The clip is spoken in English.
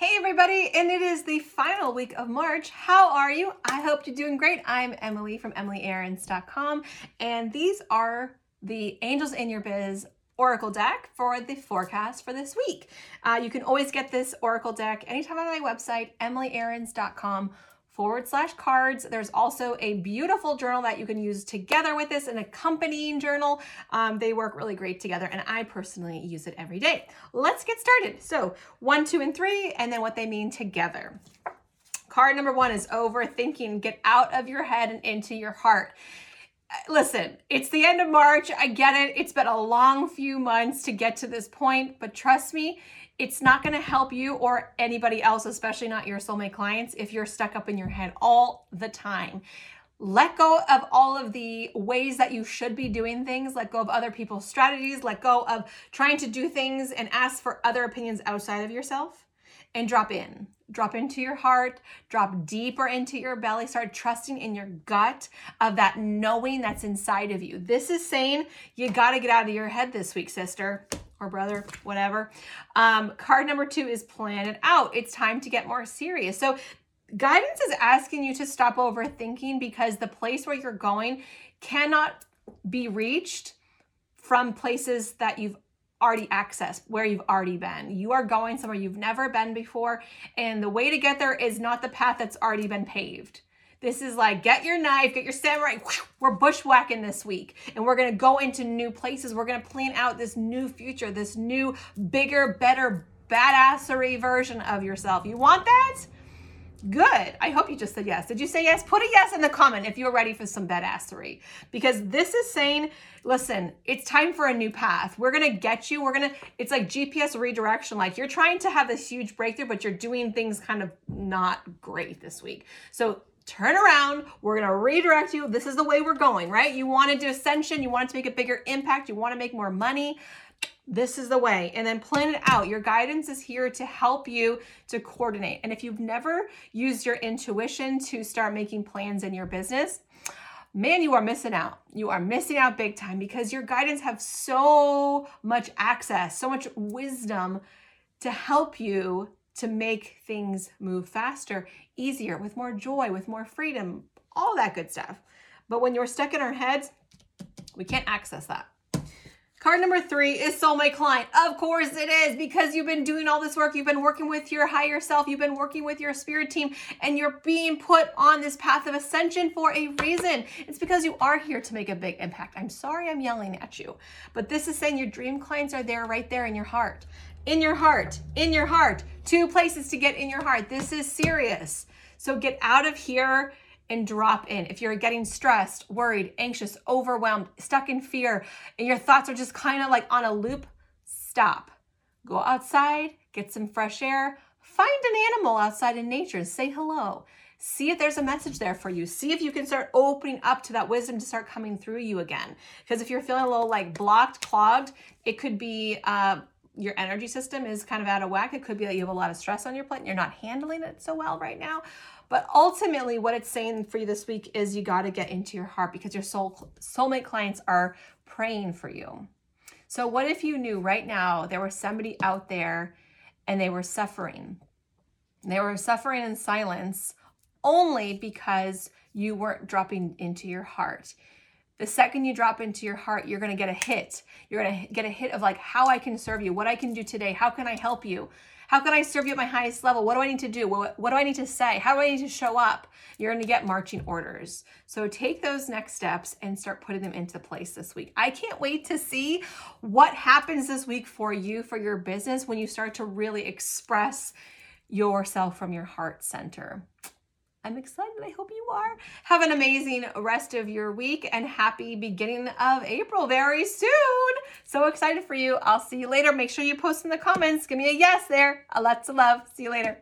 Hey everybody, and it is the final week of March. How are you? I hope you're doing great. I'm Emily from EmilyAarons.com, and these are the Angels in Your Biz Oracle deck for the forecast for this week. Uh, you can always get this Oracle deck anytime on my website, EmilyAarons.com forward slash cards. There's also a beautiful journal that you can use together with this, an accompanying journal. Um, they work really great together, and I personally use it every day. Let's get started. So, one, two, and three, and then what they mean together. Card number one is overthinking. Get out of your head and into your heart listen, it's the end of March. I get it. It's been a long few months to get to this point, but trust me, it's not going to help you or anybody else, especially not your soulmate clients, if you're stuck up in your head all the time. Let go of all of the ways that you should be doing things. Let go of other people's strategies. Let go of trying to do things and ask for other opinions outside of yourself and drop in. Drop into your heart, drop deeper into your belly, start trusting in your gut of that knowing that's inside of you. This is saying you got to get out of your head this week, sister or brother, whatever. Um, card number two is plan it out. It's time to get more serious. So, guidance is asking you to stop overthinking because the place where you're going cannot be reached from places that you've already accessed, where you've already been. You are going somewhere you've never been before, and the way to get there is not the path that's already been paved. This is like get your knife, get your samurai. We're bushwhacking this week, and we're gonna go into new places. We're gonna plan out this new future, this new, bigger, better, badassery version of yourself. You want that? Good. I hope you just said yes. Did you say yes? Put a yes in the comment if you're ready for some badassery. Because this is saying, listen, it's time for a new path. We're going to get you. We're going to, it's like GPS redirection. Like you're trying to have this huge breakthrough, but you're doing things kind of not great this week. So turn around. We're going to redirect you. This is the way we're going, right? You want to do ascension. You want to make a bigger impact. You want to make more money. This is the way. And then plan it out. Your guidance is here to help you to coordinate. And if you've never used your intuition to start making plans in your business, man, you are missing out. You are missing out big time because your guidance have so much access, so much wisdom to help you to make things move faster, easier, with more joy, with more freedom, all that good stuff. But when you're stuck in our heads, we can't access that. Card number three is soulmate client. Of course it is because you've been doing all this work. You've been working with your higher self. You've been working with your spirit team and you're being put on this path of ascension for a reason. It's because you are here to make a big impact. I'm sorry I'm yelling at you, but this is saying your dream clients are there right there in your heart in your heart, in your heart. Two places to get in your heart. This is serious. So get out of here and drop in. If you're getting stressed, worried, anxious, overwhelmed, stuck in fear, and your thoughts are just kind of like on a loop, stop. Go outside, get some fresh air, find an animal outside in nature, and say hello. See if there's a message there for you. See if you can start opening up to that wisdom to start coming through you again. Because if you're feeling a little like blocked, clogged, it could be uh, your energy system is kind of out of whack. It could be that you have a lot of stress on your plate and you're not handling it so well right now. But ultimately, what it's saying for you this week is you got to get into your heart because your soul soulmate clients are praying for you. So, what if you knew right now there was somebody out there and they were suffering? They were suffering in silence only because you weren't dropping into your heart. The second you drop into your heart, you're going to get a hit. You're going to get a hit of like how I can serve you, what I can do today, how can I help you? How can I serve you at my highest level? What do I need to do? What, what do I need to say? How do I need to show up? You're going to get marching orders. So take those next steps and start putting them into place this week. I can't wait to see what happens this week for you, for your business, when you start to really express yourself from your heart center. I'm excited. I hope you are. Have an amazing rest of your week and happy beginning of April very soon. So excited for you. I'll see you later. Make sure you post in the comments. Give me a yes there. A lots of love. See you later.